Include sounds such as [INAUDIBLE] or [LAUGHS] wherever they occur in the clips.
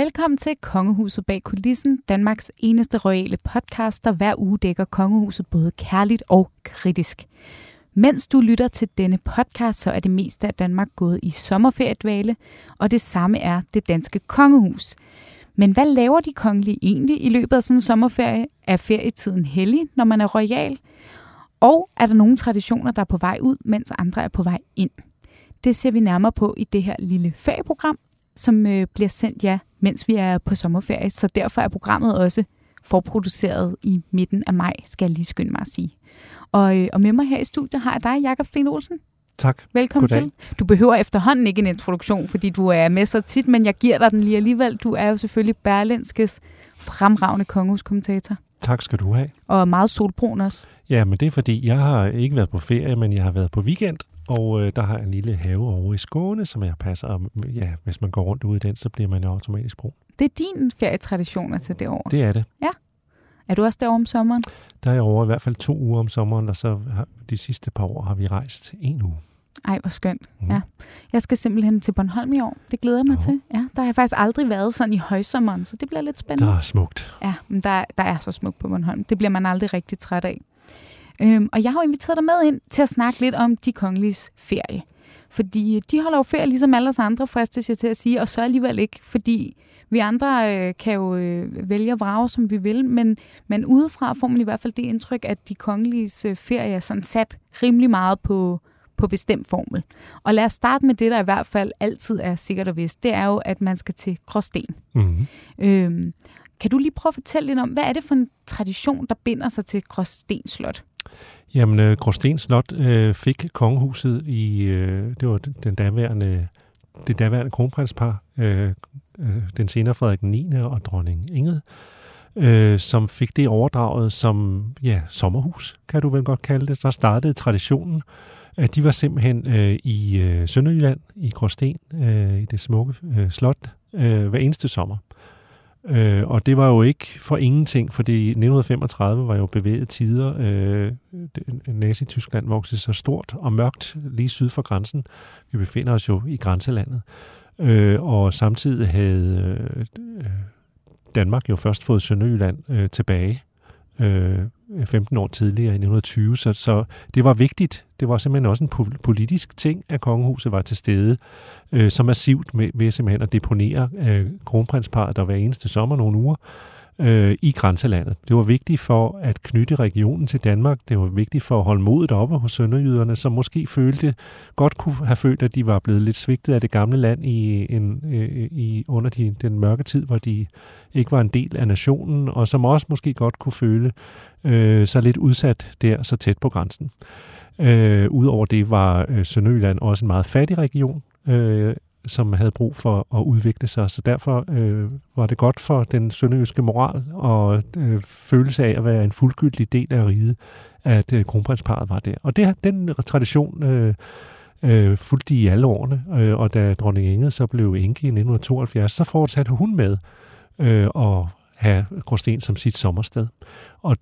Velkommen til Kongehuset bag kulissen, Danmarks eneste royale podcast, der hver uge dækker kongehuset både kærligt og kritisk. Mens du lytter til denne podcast, så er det meste af Danmark gået i sommerferiedvale, og det samme er det danske kongehus. Men hvad laver de kongelige egentlig i løbet af sådan en sommerferie? Er ferietiden hellig, når man er royal? Og er der nogle traditioner, der er på vej ud, mens andre er på vej ind? Det ser vi nærmere på i det her lille ferieprogram, som øh, bliver sendt jer, mens vi er på sommerferie. Så derfor er programmet også forproduceret i midten af maj, skal jeg lige skynde mig at sige. Og, øh, og med mig her i studiet har jeg dig, Jakob Sten Olsen. Tak. Velkommen Goddag. til. Du behøver efterhånden ikke en introduktion, fordi du er med så tit, men jeg giver dig den lige alligevel. Du er jo selvfølgelig Berlinskes fremragende kongehuskommentator. Tak skal du have. Og meget solbrun også. Ja, men det er fordi, jeg har ikke været på ferie, men jeg har været på weekend, og øh, der har jeg en lille have over i Skåne, som jeg passer. Og ja, hvis man går rundt ude i den, så bliver man jo automatisk brun. Det er din ferietradition at tage det over. Det er det. Er du også derovre om sommeren? Der er jeg over i hvert fald to uger om sommeren, og så har, de sidste par år har vi rejst en uge. Ej, hvor skønt. Mhm. Ja. Jeg skal simpelthen til Bornholm i år. Det glæder jeg mig Nå. til. Ja, der har jeg faktisk aldrig været sådan i højsommeren, så det bliver lidt spændende. Der er smukt. Ja, men der, der er så smukt på Bornholm. Det bliver man aldrig rigtig træt af. Øhm, og jeg har jo inviteret dig med ind til at snakke lidt om de kongeliges ferie. Fordi de holder jo ferie ligesom alle os andre, fristes jeg til at sige, og så alligevel ikke, fordi vi andre øh, kan jo øh, vælge at vrage, som vi vil, men, men udefra får man i hvert fald det indtryk, at de kongeliges øh, ferie er sådan sat rimelig meget på, på bestemt formel. Og lad os starte med det, der i hvert fald altid er sikkert og vist. Det er jo, at man skal til Gråsten. Mm-hmm. Øhm, kan du lige prøve at fortælle lidt om, hvad er det for en tradition, der binder sig til Gråsten Slot? Jamen, øh, Gråsten Slot øh, fik kongehuset i, øh, det var den daværende, det daværende kronprinspar, øh, øh, den senere Frederik 9. og dronning Inget, øh, som fik det overdraget som ja, sommerhus, kan du vel godt kalde det. Der startede traditionen. at De var simpelthen øh, i øh, Sønderjylland, i Gråsten, øh, i det smukke øh, slot, øh, hver eneste sommer. Øh, Øh, og det var jo ikke for ingenting, fordi 1935 var jo bevæget tider. Øh, Nazi-Tyskland voksede så stort og mørkt lige syd for grænsen. Vi befinder os jo i grænselandet. Øh, og samtidig havde øh, Danmark jo først fået Sønderjylland øh, tilbage. Øh, 15 år tidligere i 1920, så, så det var vigtigt. Det var simpelthen også en politisk ting, at kongehuset var til stede øh, så massivt med, ved simpelthen at deponere øh, kronprinsparet, der hver eneste sommer nogle uger, øh, i grænselandet. Det var vigtigt for at knytte regionen til Danmark. Det var vigtigt for at holde modet oppe hos sønderjyderne, som måske følte, godt kunne have følt, at de var blevet lidt svigtet af det gamle land i, en, øh, i under de, den mørke tid, hvor de ikke var en del af nationen, og som også måske godt kunne føle øh, sig lidt udsat der, så tæt på grænsen. Øh, Udover det var øh, Sønderjylland også en meget fattig region, øh, som havde brug for at udvikle sig. Så derfor øh, var det godt for den sønderjyske moral og øh, følelse af at være en fuldgyldig del af riget, at øh, kronprinsparet var der. Og det, den tradition øh, øh, fulgte i alle årene, øh, og da dronning Inge så blev enke i 1972, så fortsatte hun med øh, at have Gråsten som sit sommersted. Og,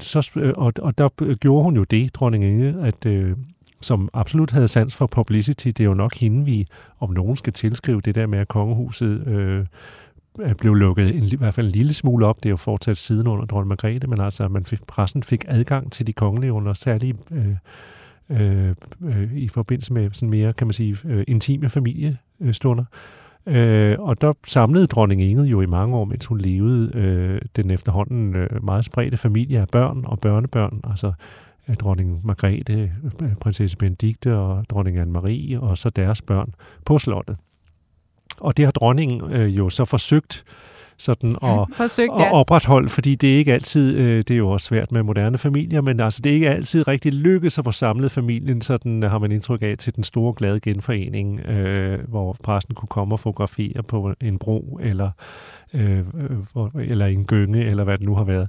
så, øh, og, og der gjorde hun jo det, dronning Inge, at øh, som absolut havde sans for publicity. Det er jo nok hende, vi om nogen skal tilskrive det der med, at kongehuset øh, blev lukket en, i hvert fald en lille smule op. Det er jo fortsat siden under dronning Margrethe, men altså, man fik, pressen fik adgang til de kongelige under særlige øh, øh, øh, i forbindelse med sådan mere, kan man sige, øh, intime familiestunder. Øh, og der samlede dronning Ingrid jo i mange år, mens hun levede, øh, den efterhånden øh, meget spredte familie af børn og børnebørn, altså dronning Margrethe, prinsesse Benedikte og dronning Anne-Marie, og så deres børn på slottet. Og det har dronningen øh, jo så forsøgt sådan at, Forsøgt, at ja. opretholde, fordi det er ikke altid, øh, det er jo også svært med moderne familier, men altså det er ikke altid rigtig lykkedes at få samlet familien, sådan har man indtryk af til den store glade genforening, øh, hvor præsten kunne komme og fotografere på en bro, eller, øh, øh, eller en gynge, eller hvad det nu har været.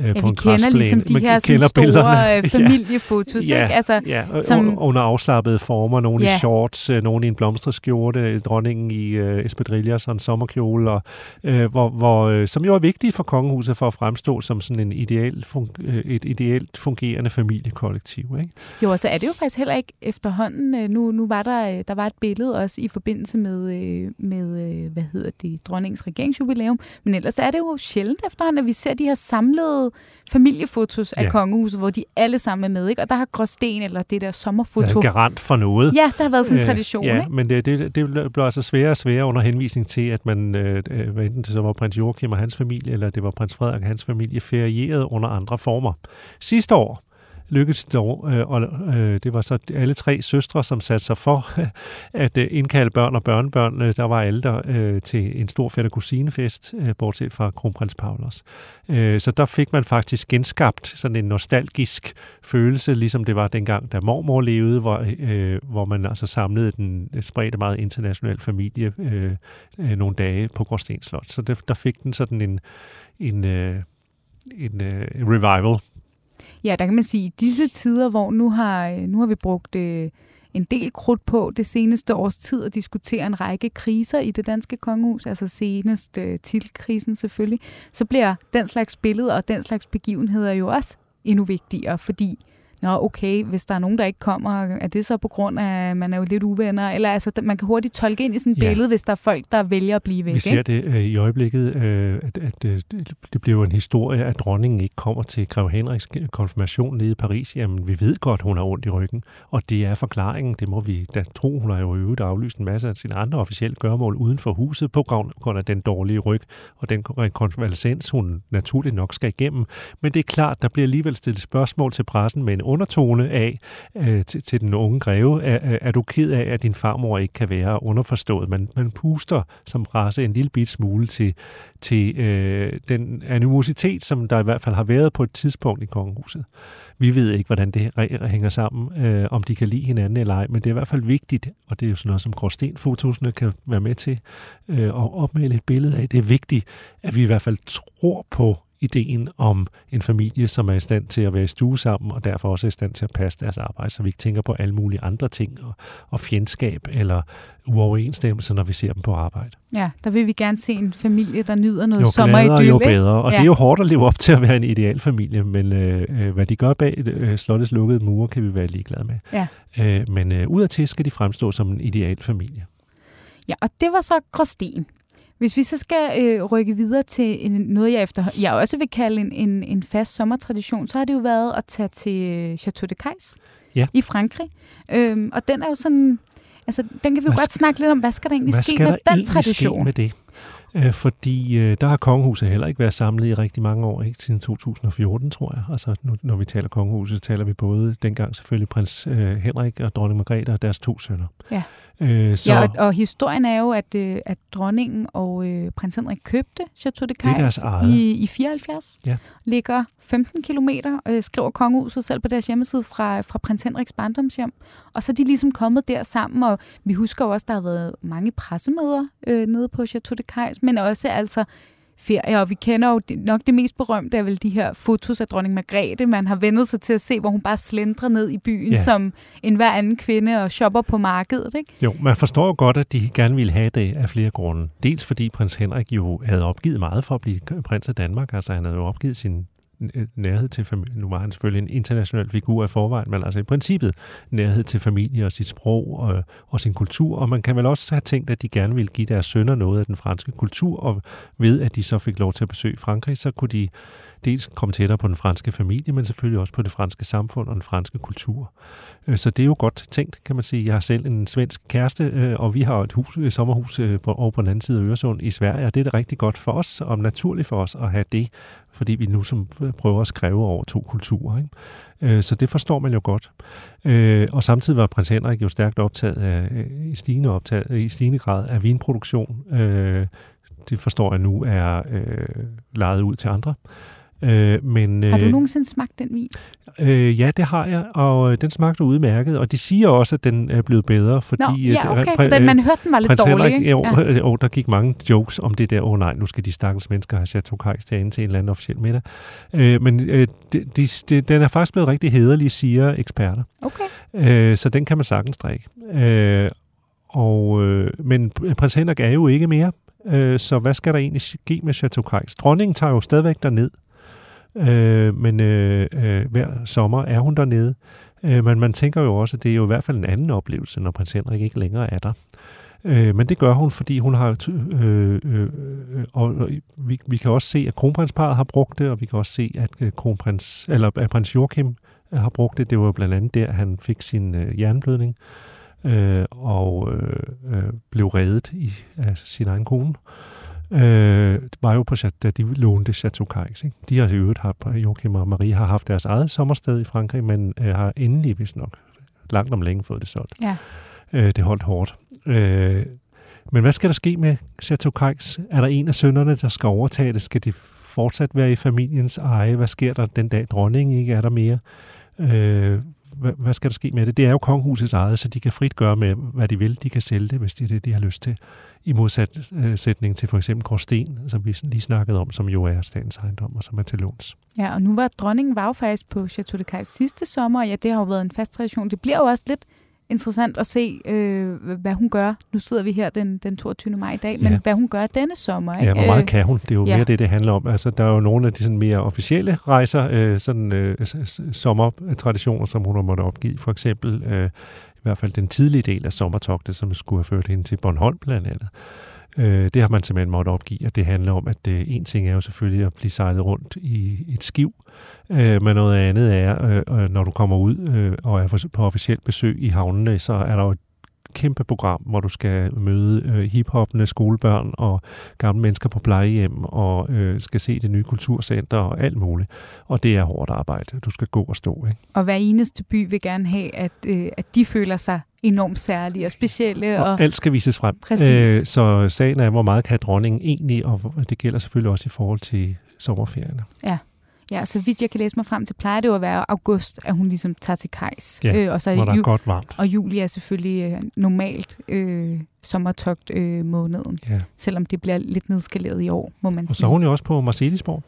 Øh, Ja, på vi en kender græsplæne. ligesom de Man her kender store billederne. øh, [LAUGHS] familiefotos, Ja. ikke? Altså, Ja, som- under afslappede former. Nogle Ja. i shorts, øh, nogle i en blomsterskjorte, dronningen i øh, espadrilles og en sommerkjole, og, øh, hvor hvor, hvor, øh, som jo er vigtige for kongehuset for at fremstå som sådan en ideal øh, et ideelt fungerende familiekollektiv. Ikke? Jo, og så er det jo faktisk heller ikke efterhånden. Øh, nu, nu var der, der var et billede også i forbindelse med, med hvad hedder det, dronningens regeringsjubilæum, men ellers er det jo sjældent efterhånden, at vi ser de her samlede familiefotos af ja. kongehuset, hvor de alle sammen er med, ikke? Og der har Gråsten eller det der sommerfoto. Ja, garant for noget. Ja, der har været sådan en øh, tradition, ja, ikke? men det, det, det blev altså sværere og sværere under henvisning til, at man, øh, enten det så var prins Joachim og hans familie, eller det var prins Frederik og hans familie, ferierede under andre former. Sidste år, lykkedes det dog, øh, og øh, det var så alle tre søstre, som satte sig for [LAUGHS] at øh, indkalde børn og børnebørn. Der var alle der til en stor fætter kusinefest, bortset fra kronprins Paulus. Så der fik man faktisk genskabt sådan en nostalgisk følelse, ligesom det var dengang, da mormor levede, hvor, hvor man altså samlede den spredte meget international familie nogle dage på Gråsten Slot. Så der fik den sådan en, en, en revival Ja, der kan man sige, at i disse tider, hvor nu har, øh, nu har vi brugt øh, en del krudt på det seneste års tid at diskutere en række kriser i det danske kongehus, altså senest øh, tilkrisen selvfølgelig, så bliver den slags billeder og den slags begivenheder jo også endnu vigtigere, fordi nå okay, hvis der er nogen, der ikke kommer, er det så på grund af, at man er jo lidt uvenner? Eller altså, man kan hurtigt tolke ind i sådan et ja. billede, hvis der er folk, der vælger at blive væk. Vi ser det øh, i øjeblikket, øh, at, at øh, det bliver en historie, at dronningen ikke kommer til Grev Henriks konfirmation nede i Paris. Jamen, vi ved godt, hun har ondt i ryggen, og det er forklaringen. Det må vi da tro. Hun har jo øvrigt aflyst en masse af sine andre officielle gørmål uden for huset på grund af den dårlige ryg og den konvalescens, hun naturligt nok skal igennem. Men det er klart, der bliver alligevel stillet spørgsmål til pressen med en undertone af øh, til, til den unge greve, er, er du ked af, at din farmor ikke kan være underforstået? Man, man puster som race en lille bit smule til, til øh, den animositet, som der i hvert fald har været på et tidspunkt i kongehuset. Vi ved ikke, hvordan det hænger sammen, øh, om de kan lide hinanden eller ej, men det er i hvert fald vigtigt, og det er jo sådan noget, som gråstenfotosene kan være med til øh, at opmale et billede af. Det er vigtigt, at vi i hvert fald tror på ideen om en familie, som er i stand til at være i stue sammen, og derfor også er i stand til at passe deres arbejde, så vi ikke tænker på alle mulige andre ting, og, og fjendskab eller uoverensstemmelse, når vi ser dem på arbejde. Ja, der vil vi gerne se en familie, der nyder noget jo sommeridyl. Jo bedre, og ja. det er jo hårdt at leve op til at være en ideal familie, men øh, øh, hvad de gør bag øh, slottets lukkede mure, kan vi være ligeglade med. Ja. Øh, men øh, udadtil skal de fremstå som en ideal familie. Ja, og det var så Gråsten. Hvis vi så skal øh, rykke videre til en, noget, jeg, efter, jeg også vil kalde en, en, en fast sommertradition, så har det jo været at tage til øh, Chateau de Cais ja. i Frankrig. Øhm, og den er jo sådan... Altså, den kan vi jo godt snakke lidt om, hvad skal der egentlig ske med den tradition? Ske med det? Øh, fordi øh, der har kongehuset heller ikke været samlet i rigtig mange år, ikke siden 2014, tror jeg. Altså, nu, når vi taler kongehuset, så taler vi både dengang selvfølgelig prins øh, Henrik og dronning Margrethe og deres to sønner. Ja. Øh, så... Ja, og, og historien er jo, at, øh, at dronningen og øh, prins Henrik købte Chateau de Cais i, i 74. Ja. Ligger 15 kilometer, øh, skriver kongehuset selv på deres hjemmeside, fra, fra prins Henriks barndomshjem. Og så er de ligesom kommet der sammen, og vi husker jo også, der har været mange pressemøder øh, nede på Chateau de Cais, men også altså ferie, og vi kender jo nok det mest berømte er vel de her fotos af dronning Margrethe. Man har vendet sig til at se, hvor hun bare slendrer ned i byen ja. som en hver anden kvinde og shopper på markedet. Ikke? Jo, man forstår godt, at de gerne ville have det af flere grunde. Dels fordi prins Henrik jo havde opgivet meget for at blive prins af Danmark. Altså han havde jo opgivet sin nærhed til familie. Nu var han selvfølgelig en international figur i forvejen, men altså i princippet nærhed til familie og sit sprog og, og sin kultur. Og man kan vel også have tænkt, at de gerne ville give deres sønner noget af den franske kultur, og ved at de så fik lov til at besøge Frankrig, så kunne de dels komme tættere på den franske familie, men selvfølgelig også på det franske samfund og den franske kultur. Øh, så det er jo godt tænkt, kan man sige. Jeg har selv en svensk kæreste, øh, og vi har et, hus, et sommerhus over på den anden side af Øresund i Sverige, og det er det rigtig godt for os, og naturligt for os at have det, fordi vi nu som prøver at skrive over to kulturer. Ikke? Så det forstår man jo godt. Og samtidig var prins Henrik jo stærkt optaget af, i stigende, optaget, i stigende grad af vinproduktion. Det forstår jeg nu er øh, lejet ud til andre. Øh, men, har du øh, nogensinde smagt den vin? Øh, ja, det har jeg, og øh, den smagte udmærket, og de siger også, at den er blevet bedre, fordi... Nå, ja, okay, for den, man hørte, den var lidt dårlig, Henrik, jo, ja. jo, der gik mange jokes om det der, åh oh, nej, nu skal de stakkels mennesker have Chateau Cais til til en eller anden officiel middag. Øh, men øh, de, de, de, den er faktisk blevet rigtig hederlig, siger eksperter. Okay. Øh, så den kan man sagtens drikke. Øh, og, øh, men prins Henrik er jo ikke mere. Øh, så hvad skal der egentlig ske med Chateau Cais? Dronningen tager jo stadigvæk derned, øh, men øh, øh, hver sommer er hun dernede. Øh, men man tænker jo også, at det er jo i hvert fald en anden oplevelse, når prins Henrik ikke længere er der. Øh, men det gør hun, fordi hun har... Øh, øh, og, og vi, vi kan også se, at kronprinsparet har brugt det, og vi kan også se, at øh, kronprins, eller at prins Joachim øh, har brugt det. Det var blandt andet der, han fik sin øh, jernblødning øh, og øh, øh, blev reddet i, af sin egen kone. Øh, det var jo på, da de lånte Chateau. Ikke? De har i øvrigt haft, Joachim og Marie har haft deres eget sommersted i Frankrig, men øh, har endelig, hvis nok, langt om længe fået det solgt. Ja. Øh, det holdt hårdt. Øh, men hvad skal der ske med Chateau Cais? Er der en af sønnerne, der skal overtage det? Skal det fortsat være i familiens eje? Hvad sker der den dag dronningen ikke er der mere? Øh, hvad, hvad skal der ske med det? Det er jo kongehusets eget, så de kan frit gøre med, hvad de vil. De kan sælge det, hvis det er det, de har lyst til. I modsætning øh, til for eksempel Gråsten, som vi lige snakkede om, som jo er statens ejendom, og som er til låns. Ja, og nu var dronningen var jo faktisk på Chateau de Cais sidste sommer, og ja, det har jo været en fast tradition. Det bliver jo også lidt interessant at se, øh, hvad hun gør. Nu sidder vi her den, den 22. maj i dag, men ja. hvad hun gør denne sommer. Ikke? Ja, hvor meget kan hun? Det er jo ja. mere det, det handler om. Altså, der er jo nogle af de sådan mere officielle rejser, øh, sådan øh, sommertraditioner, som hun har måttet opgive. For eksempel øh, i hvert fald den tidlige del af sommertogtet, som skulle have ført hende til Bornholm blandt andet. Øh, det har man simpelthen måttet opgive, og det handler om, at øh, en ting er jo selvfølgelig at blive sejlet rundt i et skiv, øh, men noget andet er, øh, øh når du kommer ud øh, og er på officielt besøg i havnene, så er der jo kæmpe program, hvor du skal møde øh, hiphoppende skolebørn og gamle mennesker på plejehjem og øh, skal se det nye kulturcenter og alt muligt. Og det er hårdt arbejde. Du skal gå og stå. Ikke? Og hver eneste by vil gerne have, at, øh, at de føler sig enormt særlige og specielle. Og, og alt skal vises frem. Øh, så sagen er, hvor meget kan dronningen egentlig, og det gælder selvfølgelig også i forhold til sommerferierne. Ja. Ja, så vidt jeg kan læse mig frem til, plejer det jo at være august, at hun ligesom tager til kajs. Ja, øh, og så er det der er godt varmt. Og juli er selvfølgelig øh, normalt øh, sommertogt øh, måneden, ja. selvom det bliver lidt nedskaleret i år, må man og sige. Og så er hun jo også på Marcelisborg.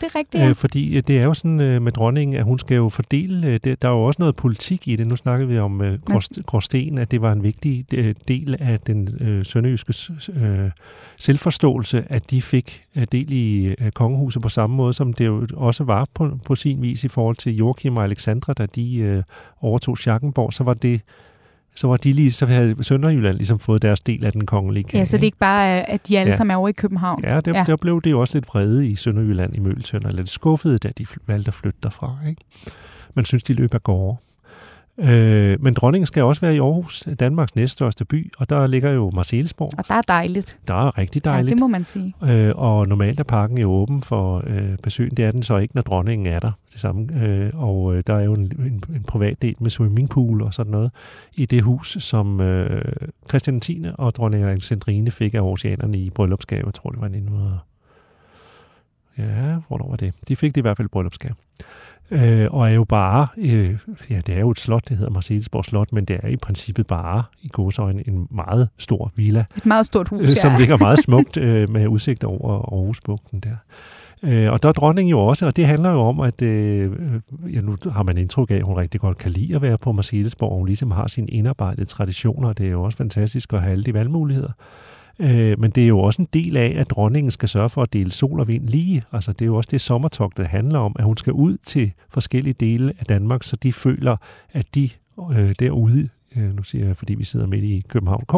Det er rigtigt, ja. øh, Fordi øh, det er jo sådan øh, med dronningen, at hun skal jo fordele, der er jo også noget politik i det. Nu snakkede vi om Gråsten, at det var en vigtig del af den sønderjyske selvforståelse, at de fik del i kongehuset på samme måde, som det jo også var på, på sin vis i forhold til Joachim og Alexandra, da de overtog Schackenborg, så var det så var de lige, så havde Sønderjylland ligesom fået deres del af den kongelige kage. Ja, så det er ikke bare, at de alle ja. sammen er over i København. Ja, der, ja. der blev det jo også lidt vrede i Sønderjylland i Møltønder, lidt skuffede, da de valgte at flytte derfra. Ikke? Man synes, de løb af gårde. Øh, men dronningen skal også være i Aarhus, Danmarks næststørste by, og der ligger jo Marcellesborg. Og der er dejligt. Der er rigtig dejligt. Ja, det må man sige. Øh, og normalt er parken jo åben for øh, besøg. Det er den så ikke, når dronningen er der. Det samme. Øh, og øh, der er jo en, en, en privat del med swimmingpool og sådan noget i det hus, som øh, Christian 10. og dronning Alexandrine fik af oceanerne i bryllupsgave. Jeg tror, det var 1900. Ja, hvornår var det? De fik det i hvert fald bryllupsgave øh, og er jo bare, øh, ja, det er jo et slot, det hedder Marcellesborg Slot, men det er i princippet bare, i godsøjne, en meget stor villa. Et meget stort hus, øh, Som ja. ligger meget [LAUGHS] smukt øh, med udsigt over Aarhusbugten der. Øh, og der er dronningen jo også, og det handler jo om, at øh, ja, nu har man indtryk af, at hun rigtig godt kan lide at være på Marcellesborg. Hun ligesom har sine indarbejdede traditioner, og det er jo også fantastisk at have alle de valgmuligheder. Øh, men det er jo også en del af, at dronningen skal sørge for at dele sol og vind lige. Altså det er jo også det sommertogtet handler om, at hun skal ud til forskellige dele af Danmark, så de føler, at de øh, derude øh, nu siger jeg, fordi vi sidder midt i København K,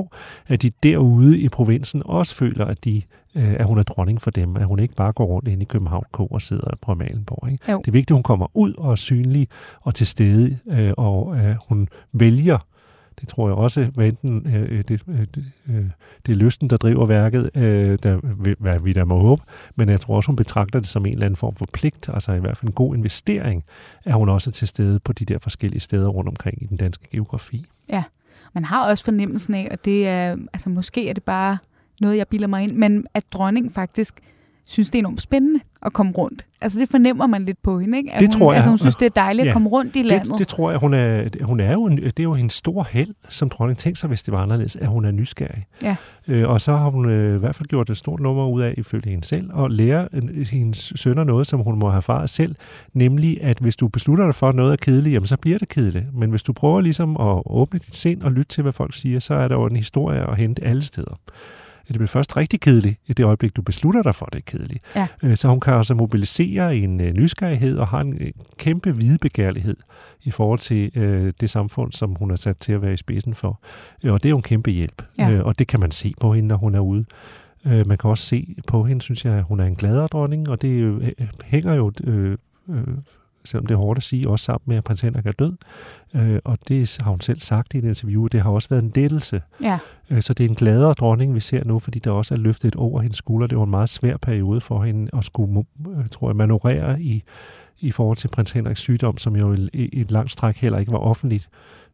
at de derude i provinsen også føler, at, de, øh, at hun er dronning for dem, at hun ikke bare går rundt ind i København K og sidder på Malenborg. Ikke? Det er vigtigt, at hun kommer ud og er synlig og til stede, øh, og øh, hun vælger det tror jeg også, hvad enten øh, øh, det, øh, det, øh, det er lysten, der driver værket, øh, der, hvad vi der må håbe, men jeg tror også, hun betragter det som en eller anden form for pligt, altså i hvert fald en god investering, at hun også er til stede på de der forskellige steder rundt omkring i den danske geografi. Ja, man har også fornemmelsen af, og det er, altså måske er det bare noget, jeg bilder mig ind, men at dronning faktisk synes, det er enormt spændende at komme rundt. Altså det fornemmer man lidt på hende, ikke? At det hun, tror jeg. Altså hun synes, det er dejligt ja, at komme rundt i landet. Det, det tror jeg. Hun er, hun er jo en, det er jo en stor held, som dronning. Tænk sig, hvis det var anderledes, at hun er nysgerrig. Ja. Øh, og så har hun øh, i hvert fald gjort et stort nummer ud af, ifølge hende selv, og lære øh, hendes sønner noget, som hun må have erfaret selv, nemlig at hvis du beslutter dig for, at noget er kedeligt, jamen så bliver det kedeligt. Men hvis du prøver ligesom at åbne dit sind og lytte til, hvad folk siger, så er der jo en historie at hente alle steder. Det bliver først rigtig kedeligt i det øjeblik, du beslutter dig for, at det er kedeligt. Ja. Øh, så hun kan altså mobilisere en øh, nysgerrighed og har en øh, kæmpe videbegærlighed i forhold til øh, det samfund, som hun er sat til at være i spidsen for. Og det er jo en kæmpe hjælp, Ja. og det kan man se på hende, når hun er ude. Man kan også se på hende, synes jeg, at hun er en gladere dronning, og det hænger jo, øh, øh, selvom det er hårdt at sige, også sammen med, at prins Henrik er død. Øh, og det har hun selv sagt i et interview, det har også været en lettelse. Ja, Øh, så det er en gladere dronning, vi ser nu, fordi der også er løftet et over hendes skulder. Det var en meget svær periode for hende at skulle, øh, tror jeg, manøvrere i, i forhold til prins Henriks sygdom, som jo i et langt stræk heller ikke var offentligt,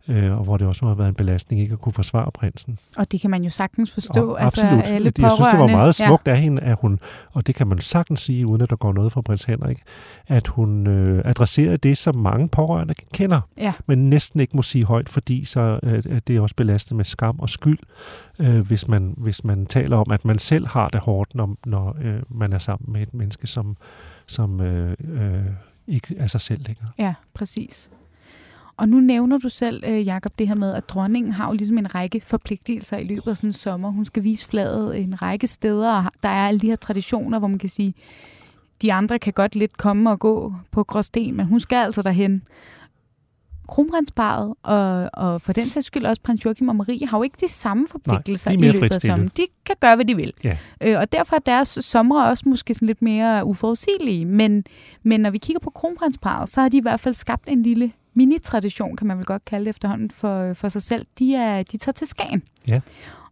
øh, og hvor det også må have været en belastning ikke at kunne forsvare prinsen. og det kan man jo sagtens forstå. Og altså, absolut. alle jeg synes, det var pårørende- meget smukt af hende, at hun, og det kan man sagtens sige, uden at der går noget fra prins Henrik, at hun øh, adresserede det, som mange pårørende kender, Ja. men næsten ikke må sige højt, fordi så øh, er det også belastet med skam og skyld, øh, hvis, man, hvis man taler om, at man selv har det hårdt, når, når øh, man er sammen med et menneske, som, som øh, øh, ikke er sig selv længere. Ja, ja præcis. Og nu nævner du selv, øh, Jakob, det her med, at dronningen har jo ligesom en række forpligtelser i løbet af sådan en sommer. Hun skal vise flaget en række steder, og der er alle de her traditioner, hvor man kan sige, de andre kan godt lidt komme og gå på Gråsten, men hun skal altså derhen. Kronprinsparet og, og for den sags skyld også prins Joachim og Marie har jo ikke de samme forpligtelser de er i løbet af sommeren. De kan gøre, hvad de vil. Ja. Øh, og derfor er deres sommer også måske sådan lidt mere uforudsigelige. Men, men når vi kigger på kronprinsparet, så har de i hvert fald skabt en lille mini-tradition, kan man vel godt kalde det efterhånden, for, for sig selv. De, er, de tager til Skagen. Ja.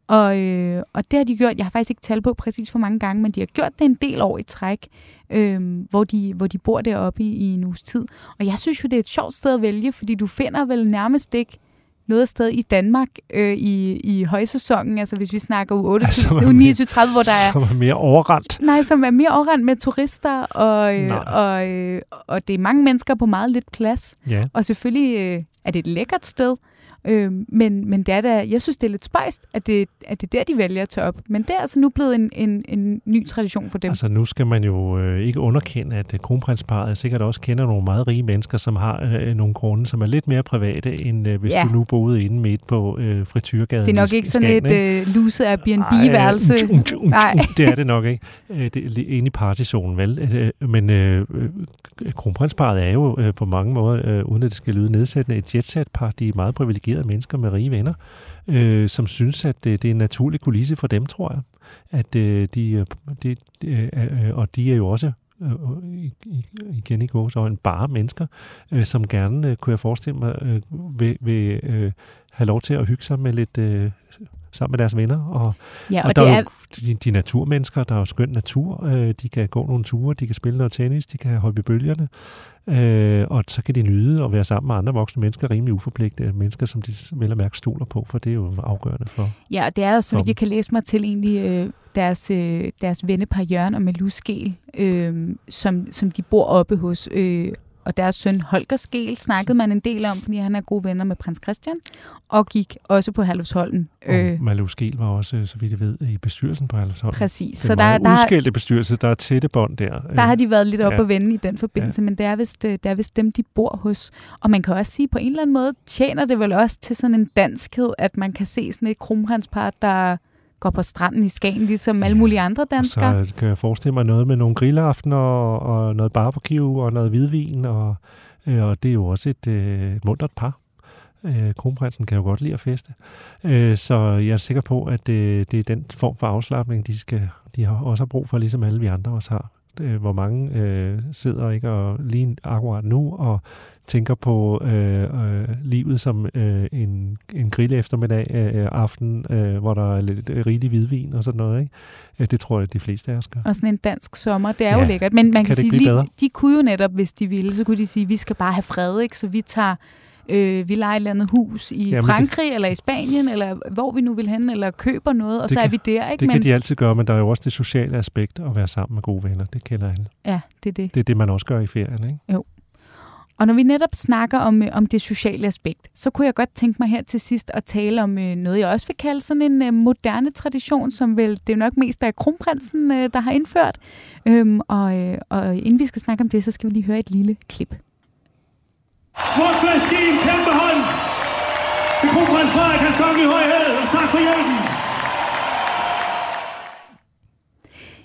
Og, øh, og det har de gjort, jeg har faktisk ikke tal på præcis hvor mange gange, men de har gjort det en del år i træk, øh, hvor, de, hvor de bor deroppe i, i en uges tid. Og jeg synes jo, det er et sjovt sted at vælge, fordi du finder vel nærmest ikke noget sted i Danmark øh, i, i højsæsonen, altså hvis vi snakker u 28, Altså, u man- 29, 30, hvor der er Som er mere overrendt. Nej, som er mere overrendt med turister, og, øh, og, øh, og det er mange mennesker på meget lidt plads. Ja. Og selvfølgelig øh, er det et lækkert sted, øh, men, men det er da, jeg synes, det er lidt spøjst, at det, at det er der, de vælger at tage op. Men det er altså nu blevet en, en, en ny tradition for dem. Altså nu skal man jo øh, ikke underkende, at øh, kronprinsparet sikkert også kender nogle meget rige mennesker, som har øh, nogle grunde, som er lidt mere private, end øh, hvis Ja. du nu boede inde midt på øh, frityrgaden. det er nok ikke sådan Skagen, et øh, luset Airbnb-værelse. Um, um, um, Nej. det er det nok ikke. Øh, Det er inde i partyzonen, vel? Øh, Men øh, øh, kronprinsparet er jo øh, på mange måder, øh, uden at det skal lyde nedsættende, et jetset-par. De er meget privilegerede mennesker med rige venner, øh, som synes, at det, det er en naturlig kulisse for dem, tror jeg. At øh, de, øh, de øh, øh, og de er jo også øh, igen i går, så en bare mennesker, øh, som gerne, øh, kunne jeg forestille mig, øh, vil, vil øh, have lov til at hygge sig med lidt øh, sammen med deres venner. Og, Ja, og, og der det er er, jo de, de naturmennesker, der er jo skøn natur. Øh, de kan gå nogle ture, de kan spille noget tennis, de kan hoppe i bølgerne. Øh, og så kan de nyde at være sammen med andre voksne mennesker, rimelig uforpligtede mennesker, som de vel at mærke stoler på, for det er jo afgørende for. ja, og det er, så vidt Kom. jeg kan læse mig til, egentlig øh, deres, øh, deres vennepar Jørgen og Malou Skel, øh, som, som de bor oppe hos. Øh, og deres søn Holger Skel snakkede man en del om, fordi han er gode venner med prins Christian, og gik også på Herlufsholm. Øh. Og Malou Skel var også, så vidt jeg ved, i bestyrelsen på Herlufsholm. Præcis. Så Så der, der, udskilte bestyrelse, der er tætte bånd der. der har de været lidt op Ja. og vende i den forbindelse, ja. men det er, vist, øh, det er vist dem, de bor hos. Og man kan også sige, på en eller anden måde tjener det vel også til sådan en danskhed, at man kan se sådan et kronprinspar, der går på stranden i Skagen, ligesom alle mulige andre Og danskere. så kan jeg forestille mig noget med nogle grillaftener og, og noget barbecue og noget hvidvin, og, øh, og det er jo også et, øh, et muntert par. Øh, kronprinsen kan jo godt lide at feste. Øh, så jeg er sikker på, at øh, det er den form for afslappning, de, skal, de har også har brug for, ligesom alle vi andre også har. Øh, hvor mange øh, sidder ikke og lige akkurat nu og tænker på øh, øh, livet som øh, en, en grill eftermiddag øh, aften, øh, hvor der er lidt øh, rigelig hvidvin og sådan noget. Ikke? Øh, det tror jeg, at de fleste af os gør. Og sådan en dansk sommer, det er Ja, jo lækkert. Men man kan, kan sige, lige, bedre? de kunne jo netop, hvis de ville, så kunne de sige, vi skal bare have fred, ikke? Så vi tager, øh, vi leger et eller andet hus i Jamen, Frankrig, det... eller i Spanien, eller hvor vi nu vil hen, eller køber noget, og Det så er kan- vi der, ikke? Det Men kan de altid gøre, men der er jo også det sociale aspekt at være sammen med gode venner. Det kender alle. ja, det er det. Det er det, man også gør i ferien, ikke? Og når vi netop snakker om, øh, om det sociale aspekt, så kunne jeg godt tænke mig her til sidst at tale om øh, noget, jeg også vil kalde sådan en øh, moderne tradition, som vel det er nok mest af kronprinsen, øh, der har indført. Øhm, og, øh, og inden vi skal snakke om det, så skal vi lige høre et lille klip. Smukt fest, giv en kæmpe hånd til kronprins Frederik, hans kongelige højhed, og tak for hjælpen.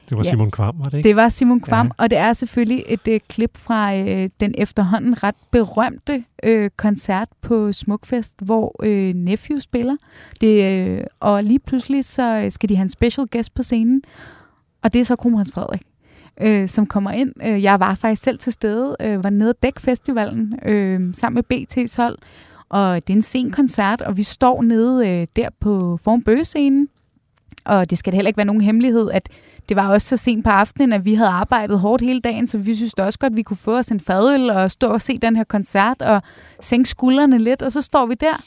Det var Ja. Simon Kvam, var det ikke? Det var Simon Kvam, Ja. ja. og det er selvfølgelig et øh, klip fra øh, den efterhånden ret berømte øh, koncert på Smukfest, hvor øh, Nephew spiller. Det, øh, og lige pludselig så øh, skal de have en special guest på scenen, og det er så Kronprins Frederik, øh, som kommer ind. Øh, jeg var faktisk selv til stede, øh, var nede og dække festivalen øh, sammen med BT's hold, og det er en sen koncert, og vi står nede øh, der på foran bøgescenen, og det skal heller ikke være nogen hemmelighed, at det var også så sent på aftenen, at vi havde arbejdet hårdt hele dagen, så vi synes da også godt, at vi kunne få os en fadøl og stå og se den her koncert og sænke skuldrene lidt, og så står vi der,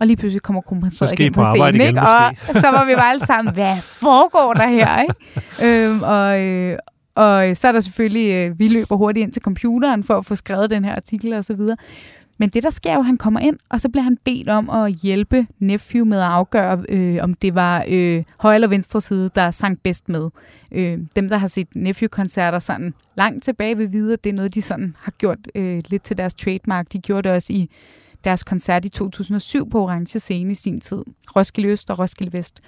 og lige pludselig kommer kronprins Frederik ind på på scenen, igen, ikke? og så var vi bare alle sammen, hvad foregår der her, [LAUGHS] ikke? øhm, og, øh, og øh, så er der selvfølgelig, øh, vi løber hurtigt ind til computeren for at få skrevet den her artikel og så videre. Men det, der sker jo, han kommer ind, og så bliver han bedt om at hjælpe Nephew med at afgøre, øh, om det var øh, højre eller venstre side, der sang bedst med. Øh, dem, der har set Nephew-koncerter sådan langt tilbage vil vide, at det er noget, de sådan har gjort øh, lidt til deres trademark. De gjorde det også i deres koncert i 2007 på Orange Scene i sin tid. Roskilde Øst og Roskilde Vest.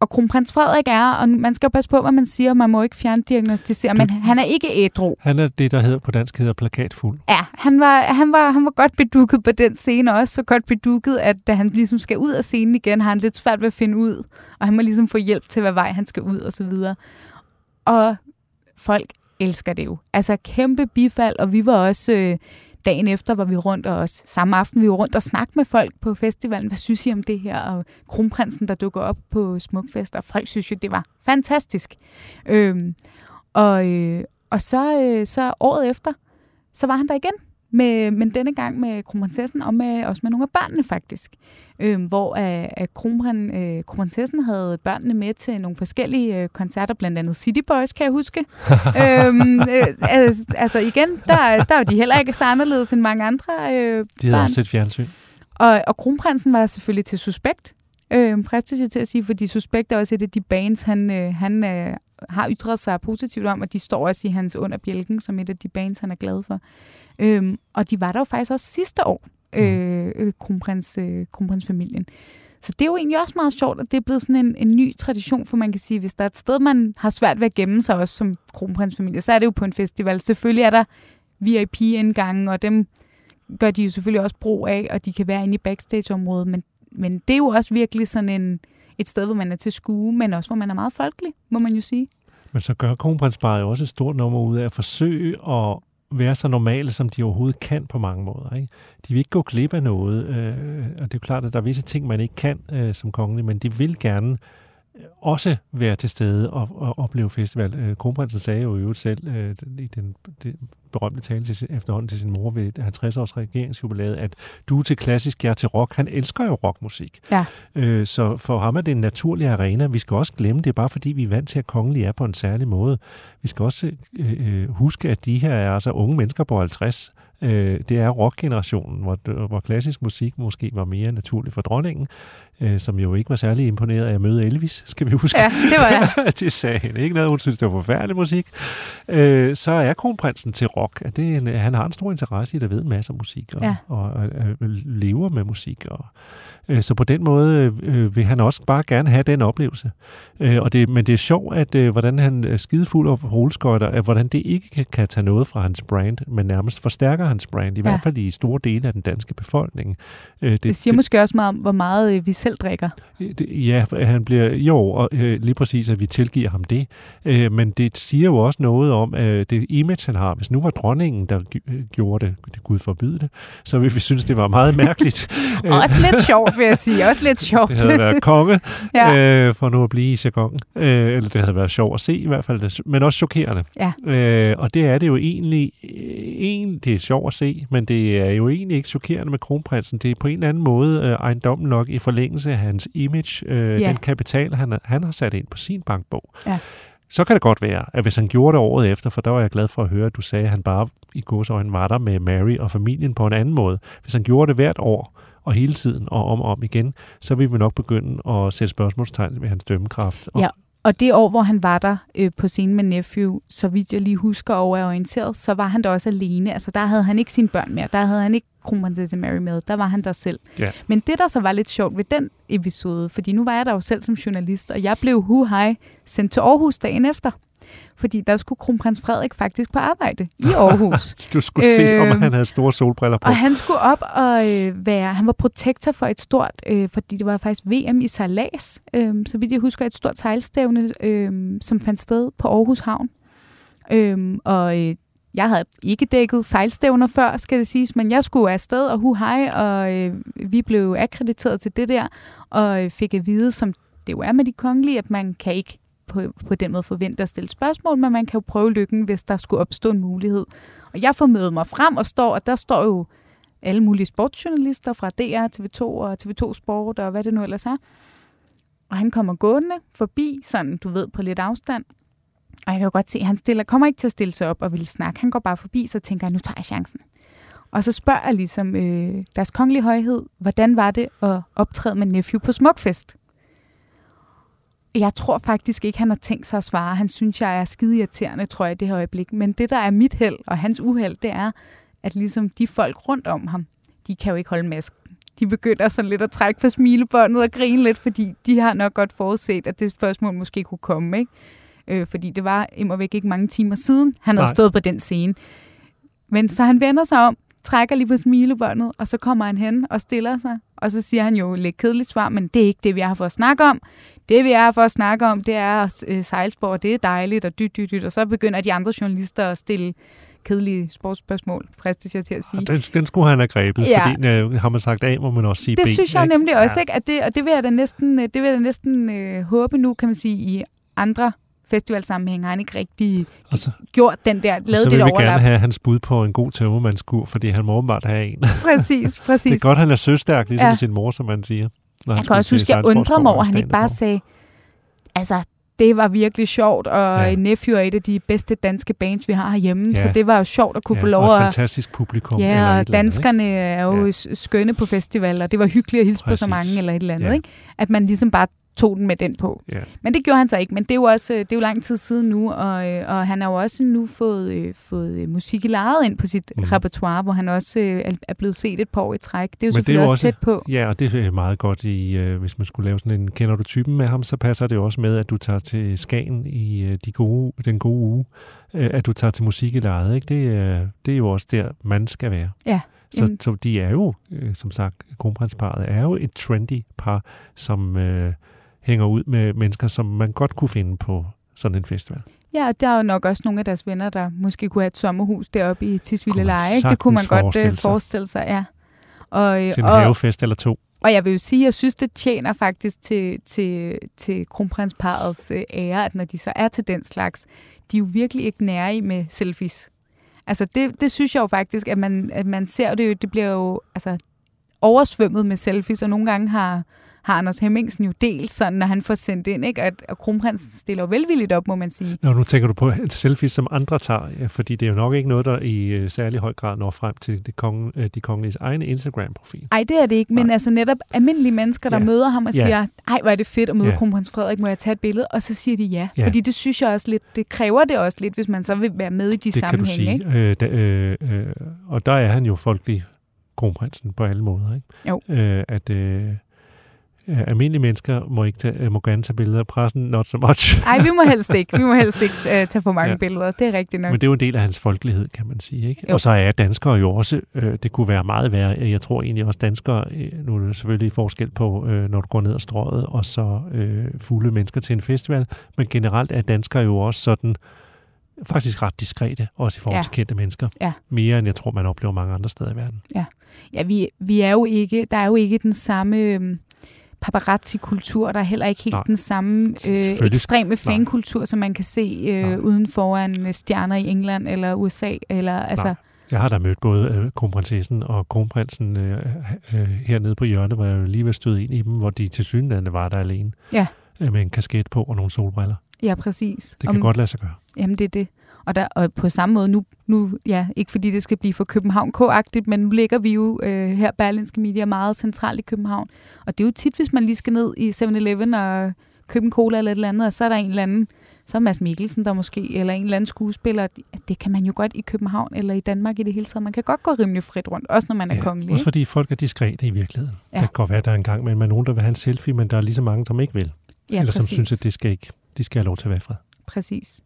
Og kronprins Frederik er, og man skal jo passe på, hvad man siger, man må ikke fjerndiagnostisere, men han er ikke ædru. Han er det, der hedder på dansk hedder plakatfuld. Ja, han var, han, var, han var godt bedukket på den scene, og også så godt bedukket, at da han ligesom skal ud af scenen igen, har han lidt svært ved at finde ud, og han må ligesom få hjælp til, hvad vej han skal ud, og så videre. Og folk elsker det jo. Altså kæmpe bifald, og vi var også... Øh, dagen efter var vi rundt, og også samme aften vi var rundt og snakke med folk på festivalen. Hvad synes I om det her? Og kronprinsen, der dukker op på Smukfest, og folk synes jo, det var fantastisk. Øhm, og, øh, og så, øh, så året efter, så var han der igen. Med, men denne gang med kronprinsessen og med, også med nogle af børnene faktisk. Øhm, hvor øh, at kronprin, øh, kronprinsessen havde børnene med til nogle forskellige øh, koncerter, blandt andet City Boys, kan jeg huske. [LAUGHS] øhm, øh, altså, altså igen, der, der var de heller ikke så anderledes end mange andre øh, De havde børn. også et fjernsyn. Og, og kronprinsen var selvfølgelig til Suspekt, øh, fristes jeg til at sige, fordi Suspekt er også et af de bands, han, øh, han øh, har ytret sig positivt om, og de står også i hans under bjælken, som et af de bands, han er glad for. Øhm, og de var der jo faktisk også sidste år, øh, øh, kronprins, øh, kronprinsfamilien. Så det er jo egentlig også meget sjovt, at det er blevet sådan en, en ny tradition, for man kan sige, hvis der er et sted, man har svært ved at gemme sig også som kronprinsfamilie, så er det jo på en festival. Selvfølgelig er der VIP-indgange, og dem gør de jo selvfølgelig også brug af, og de kan være inde i backstage-området, men, men det er jo også virkelig sådan en, et sted, hvor man er til skue, men også hvor man er meget folkelig, må man jo sige. Men så gør kronprinsparet jo også et stort nummer ud af at forsøge at være så normale, som de overhovedet kan på mange måder. Ikke? De vil ikke gå glip af noget, øh, og det er jo klart, at der er visse ting, man ikke kan øh, som kongelig, men de vil gerne også være til stede og, og opleve festival. Øh, Kronprinsen sagde jo i øvrigt selv øh, i den, den berømte tale til, efterhånden til sin mor ved 50-års regeringsjubilæet, at du er til klassisk, jeg er til rock. Han elsker jo rockmusik. Ja. Øh, så for ham er det en naturlig arena. Vi skal også glemme det, bare fordi vi er vant til, at kongelige er på en særlig måde. Vi skal også øh, øh, huske, at de her er altså unge mennesker på 50. Øh, det er rockgenerationen, hvor, hvor klassisk musik måske var mere naturlig for dronningen, øh, som jo ikke var særlig imponeret af at møde Elvis, skal vi huske. Ja, det var jeg. [LAUGHS] det sagde hende ikke noget. Hun synes, det var forfærdelig musik. Øh, så er kronprinsen til rock. Det en, han har en stor interesse i at ved en masse om musik og, Ja. og, og, og lever med musik. Og, så på den måde øh, vil han også bare gerne have den oplevelse. Øh, og det, men det er sjovt, at øh, hvordan han er skidefuld af rulleskøjter, at hvordan det ikke kan, kan tage noget fra hans brand, men nærmest forstærker hans brand, i Ja. hvert fald i store dele af den danske befolkning. Øh, det, Det siger måske også meget om, hvor meget øh, vi selv drikker. det, ja, han bliver jo og, øh, lige præcis, at vi tilgiver ham det. Øh, men det siger jo også noget om øh, det image, han har. Hvis nu var dronningen, der øh, gjorde det, det Gud forbyde det, så ville vi synes, det var meget mærkeligt. Øh, [LAUGHS] Også lidt sjovt, vil jeg sige. Også lidt sjovt. det havde været konge, [LAUGHS] Ja. øh, for nu at blive i jargonen. Øh, eller det havde været sjovt at se i hvert fald, men også chokerende. Ja. Øh, og det er det jo egentlig, en, det er sjovt at se, men det er jo egentlig ikke chokerende med kronprinsen. Det er på en eller anden måde øh, ejendommen nok i forlængelse af hans image, øh, Ja. den kapital, han, han har sat ind på sin bankbog. Ja. Så kan det godt være, at hvis han gjorde det året efter, for der var jeg glad for at høre, at du sagde, at han bare i godsøjne var der med Mary og familien på en anden måde. Hvis han gjorde det hvert år, og hele tiden og om og om igen, så vil vi nok begynde at sætte spørgsmålstegn ved hans dømmekraft. Og, Ja, Og det år, hvor han var der øh, på scenen med Nephew, så vidt jeg lige husker og er orienteret, så var han der også alene. Altså der havde han ikke sine børn mere. Der havde han ikke kronprinsesse Mary med. Der var han der selv. Ja. Men det, der så var lidt sjovt ved den episode, fordi nu var jeg der jo selv som journalist, og jeg blev hu sendt til Aarhus dagen efter. Fordi der skulle kronprins Frederik faktisk på arbejde i [LAUGHS] Aarhus. Du skulle øh, se, om Øhm, han havde store solbriller på. Og han skulle op og øh, være, han var protektor for et stort, øh, fordi det var faktisk VM i sejlads, øh, så vidt jeg husker, et stort sejlstævne, øh, som fandt sted på Aarhus Havn. Øh, og øh, jeg havde ikke dækket sejlstævner før, skal det siges, men jeg skulle afsted og hu hej, og øh, vi blev akkrediteret til det der, og øh, fik at vide, som det jo er med de kongelige, at man kan ikke på, på den måde forvente at stille spørgsmål, men man kan jo prøve lykken, hvis der skulle opstå en mulighed. Og jeg får mødet mig frem og står, og der står jo alle mulige sportsjournalister fra DR, TV2 og TV2 Sport og hvad det nu ellers er. Og han kommer gående forbi, sådan du ved, på lidt afstand. Og jeg kan jo godt se, at han stiller, kommer ikke til at stille sig op og vil snakke. Han går bare forbi, så tænker jeg, nu tager jeg chancen. Og så spørger jeg ligesom øh, deres kongelige højhed, hvordan var det at optræde med Nephew på Smukfest? Jeg tror faktisk ikke, han har tænkt sig at svare. Han synes, jeg er skide irriterende, tror jeg, i det her øjeblik. Men det, der er mit held og hans uheld, det er, at ligesom de folk rundt om ham, de kan jo ikke holde masken. De begynder sådan lidt at trække på smilebåndet og grine lidt, fordi de har nok godt forudset, at det spørgsmål måske kunne komme, ikke? Øh, fordi det var immer væk ikke mange timer siden, han havde Nej. stået på den scene. Men så han vender sig om, trækker lige på smilebåndet, og så kommer han hen og stiller sig. Og så siger han jo lidt kedeligt svar, men det er ikke det, vi her for at snakke om. Det, vi er for at snakke om, det er øh, sejlsport, og det er dejligt, og dyt, dyt, dyt. Og så begynder de andre journalister at stille kedelige sportsspørgsmål, fristes jeg til at sige. Den, den skulle han have grebet, Ja. fordi øh, har man sagt A, må man også sige B. Det synes jeg ikke? nemlig også, Ja. ikke? At det, og det vil jeg da næsten, øh, det vil jeg da næsten øh, håbe nu, kan man sige, i andre festivalsammenhæng har han ikke rigtig Og så, gjort den der, lavet så det vil vi overlap. gerne have hans bud på en god tømmermandskur, fordi han må åbenbart have en. [LAUGHS] Præcis, præcis. [LAUGHS] det er godt, han er søstærk, ligesom Ja. ja. sin mor, som man siger. når han Jeg kan også huske, at jeg undrede mig over, at han ikke bare sagde, altså, det var virkelig sjovt, og Ja. ja. Nephew er et af de bedste danske bands, vi har herhjemme, Ja. så det var jo sjovt at kunne ja, få lov at... fantastisk publikum. Ja, eller og andet, danskerne er jo Ja. ja. skønne på festivaler, og det var hyggeligt at hilse på så Præcis. mange eller et eller andet, Ja. ikke? At man ligesom bare tog den med den på. Ja. Men det gjorde han så ikke, men det er jo også det er jo lang tid siden nu, og, øh, og han har jo også nu fået, øh, fået øh, musik i lejet ind på sit mm. repertoire, hvor han også øh, er- blevet set et par år i træk. Det er jo Men det er selvfølgelig jo også også- tæt på. Ja, og det er meget godt, i, øh, hvis man skulle lave sådan en kender du typen med ham, så passer det også med, at du tager til Skagen i øh, de gode, den gode uge, øh, at du tager til musik i lejet. Ikke? Det, øh, det er jo også der, man skal være. Ja, Så, jamen- så de er jo, øh, som sagt, kronprinsparet er jo et trendy par, som øh, hænger ud med mennesker, som man godt kunne finde på sådan en festival. Ja, og der er jo nok også nogle af deres venner, der måske kunne have et sommerhus deroppe i Tisvilde Leje. Ikke? Det kunne man godt øh, forestille sig. forestille sig, ja. Og, øh, Til en og, havefest eller to. og jeg vil jo sige, at jeg synes, det tjener faktisk til, til, til kronprinsparets øh, ære, at når de så er til den slags, de er jo virkelig ikke nære i med selfies. Altså det, det synes jeg jo faktisk, at man, at man ser det jo, det bliver jo altså, oversvømmet med selfies, og nogle gange har, har Anders Hemmingsen jo delt sådan, når han får sendt ind, ikke? At, og kronprinsen stiller velvilligt op, må man sige. Nå, nu tænker du på selfies, som andre tager, ja, fordi det er jo nok ikke noget, der i øh, særlig høj grad når frem til det konge, øh, de kongeliges egne Instagram-profil. Ej, det er det ikke, men Nej. altså netop almindelige mennesker, der Ja. møder ham og Ja. siger, ej, hvor er det fedt at møde Ja. kronprins Frederik, må jeg tage et billede? Og så siger de ja. Ja. Fordi det synes jeg også lidt, det kræver det også lidt, hvis man så vil være med i de det kan du sammenhænge, sige. ikke? Øh, da, øh, øh, og der er han jo folkelig kronprinsen på alle måder. Ikke? Jo. Øh, at øh, almindelige mennesker må, ikke tage, øh, må gerne tage billeder af pressen, not so much. Ej, vi må helst ikke. Vi må [LAUGHS] helst ikke uh, tage for mange Ja. ja. billeder. Det er rigtigt nok. Men det er jo en del af hans folkelighed, kan man sige. Ikke? Jo. Og så er danskere jo også, øh, det kunne være meget værre. Jeg tror egentlig også danskere, øh, nu er der selvfølgelig forskel på, øh, når du går ned ad strøget, og så øh, fulde mennesker til en festival. Men generelt er danskere jo også sådan, faktisk ret diskrete, også i forhold Ja. til kendte mennesker. Ja. Mere end jeg tror, man oplever mange andre steder i verden. Ja, vi, vi er jo ikke, der er jo ikke den samme øhm, paparazzi-kultur. Der er heller ikke helt Nej. den samme øh, ekstreme fankultur, som man kan se Nej. øh, uden foran øh, stjerner i England eller USA. Eller, altså, Nej. Jeg har da mødt både øh, kronprinsessen og kronprinsen øh, øh, hernede på hjørnet, hvor jeg lige var stødt ind i dem, hvor de til synligheden var der alene. Ja. Øh, med en kasket på og nogle solbriller. ja, præcis. Det kan godt lade sig gøre. Jamen, det er det. Og, der, og på samme måde, nu, nu, ja, ikke fordi det skal blive for København K-agtigt, men nu ligger vi jo øh, her Berlinske Media meget centralt i København. Og det er jo tit, hvis man lige skal ned i 7-Eleven og købe en cola eller et eller andet, og så er der en eller anden, så er Mads Mikkelsen der måske, eller en eller anden skuespiller. Det kan man jo godt i København eller i Danmark i det hele taget. Man kan godt gå rimelig frit rundt, også når man er Ja, kongelig. også fordi folk er diskrete i virkeligheden. Ja. Det kan godt være, der er en gang med, med nogen, der vil have en selfie, men der er lige så mange, som ikke vil. Ja, eller som præcis. synes, at det skal ikke, de skal have lov til at være fred. Præcis.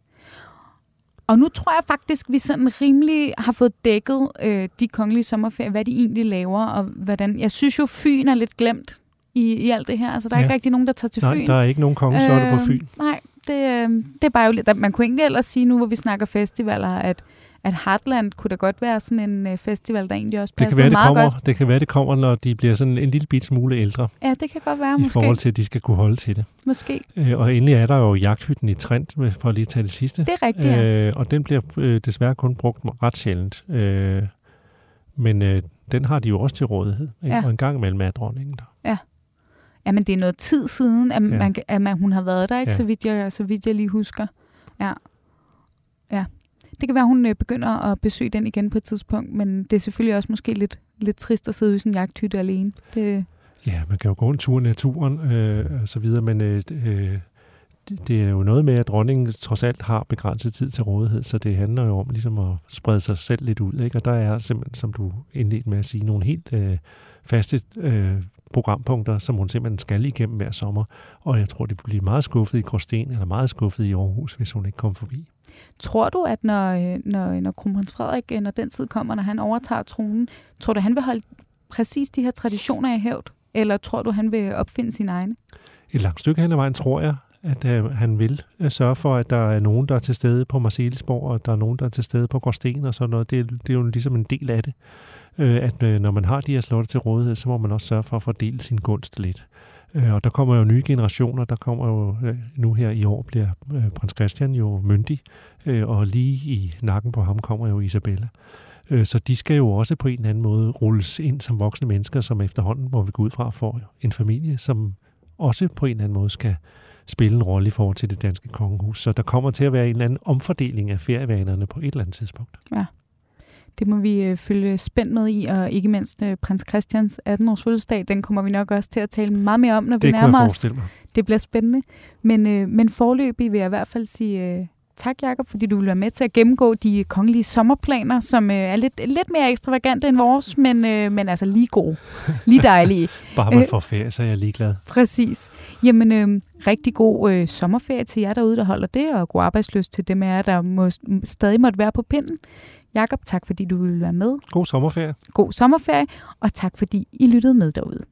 Og nu tror jeg faktisk, vi sådan rimelig har fået dækket øh, de kongelige sommerferier, hvad de egentlig laver, og hvordan... Jeg synes jo, Fyn er lidt glemt i, i alt det her. Altså, der er Ja. ikke rigtig nogen, der tager til Nej, Fyn. der er ikke nogen kongeslotte øh, på Fyn. Nej, det, øh, det er bare jo lidt... Man kunne egentlig ellers sige nu, hvor vi snakker festivaler, at, at Heartland kunne da godt være sådan en øh, festival, der egentlig også Det kan, passer være, det, meget kommer, godt. det kan være, det kommer, når de bliver sådan en lille bit smule ældre, Ja, det kan godt være, i måske. forhold til, at de skal kunne holde til det. Måske. Øh, og endelig er der jo jagthytten i Trent, med- for at lige tage det sidste. Det er rigtigt, ja. Øh, og den bliver øh, desværre kun brugt ret sjældent. Øh, men øh, den har de jo også til rådighed. Ikke? Ja. Og en gang imellem er dronningen der. Jamen, det er noget tid siden, at, Ja. man, at man, hun har været der, ikke? Ja. Så, vidt jeg, så vidt jeg lige husker. Ja. Det kan være, hun øh, begynder at besøge den igen på et tidspunkt, men det er selvfølgelig også måske lidt, lidt trist at sidde i sådan en jagthytte alene. Det, Ja, man kan jo gå en tur i naturen øh, og så videre, men øh, det- øh, det er jo noget med, at dronningen trods alt har begrænset tid til rådighed, så det handler jo om ligesom at sprede sig selv lidt ud. Ikke? Og der er simpelthen, som du indledte med at sige, nogle helt øh, faste øh, programpunkter, som hun simpelthen skal igennem hver sommer. Og jeg tror, det bliver meget skuffet i Gråsten, eller meget skuffet i Aarhus, hvis hun ikke kommer forbi tror du, at når, øh, når, når kronprins Frederik, øh, når den tid kommer, når han overtager tronen, tror du, han vil holde præcis de her traditioner i hævd? Eller tror du, han vil opfinde sine egne? Et langt stykke hen ad vejen tror jeg, at øh, han vil øh, sørge for, at der er nogen, der er til stede på Marcelisborg, og der er nogen, der er til stede på Gråsten og sådan noget. Det, det er jo ligesom en del af det. Øh, at øh, når man har de her slotte til rådighed, så må man også sørge for at fordele sin gunst lidt. Øh, Øh, og der kommer jo nye generationer. Der kommer jo øh, nu her i år bliver øh, prins Christian jo myndig, og lige i nakken på ham kommer jo Isabella. Så de skal jo også på en eller anden måde rulles ind som voksne mennesker, som efterhånden, må vi gå ud fra, får en familie, som også på en eller anden måde skal spille en rolle i forhold til det danske kongehus. Så der kommer til at være en eller anden omfordeling af ferievanerne på et eller andet tidspunkt. Det må vi øh, følge spændt med i, og ikke mindst øh, prins Christians 18-års fødselsdag, den kommer vi nok også til at tale meget mere om, når vi Det kunne nærmer os. Det bliver spændende. Men, øh, men forløbig vil jeg i hvert fald sige øh, tak, Jacob, fordi du vil være med til at gennemgå de kongelige sommerplaner, som øh, er lidt, lidt mere ekstravagante end vores, men, øh, men altså lige gode. Lige dejlige. [LAUGHS] Bare man får ferie, så er jeg ligeglad. Præcis. Jamen, øh, rigtig god øh, sommerferie til jer derude, der holder det, og god arbejdsløst til dem af jer, der må, stadig måtte være på pinden. Jakob, tak fordi du ville være med. God sommerferie. God sommerferie, og tak fordi I lyttede med derude.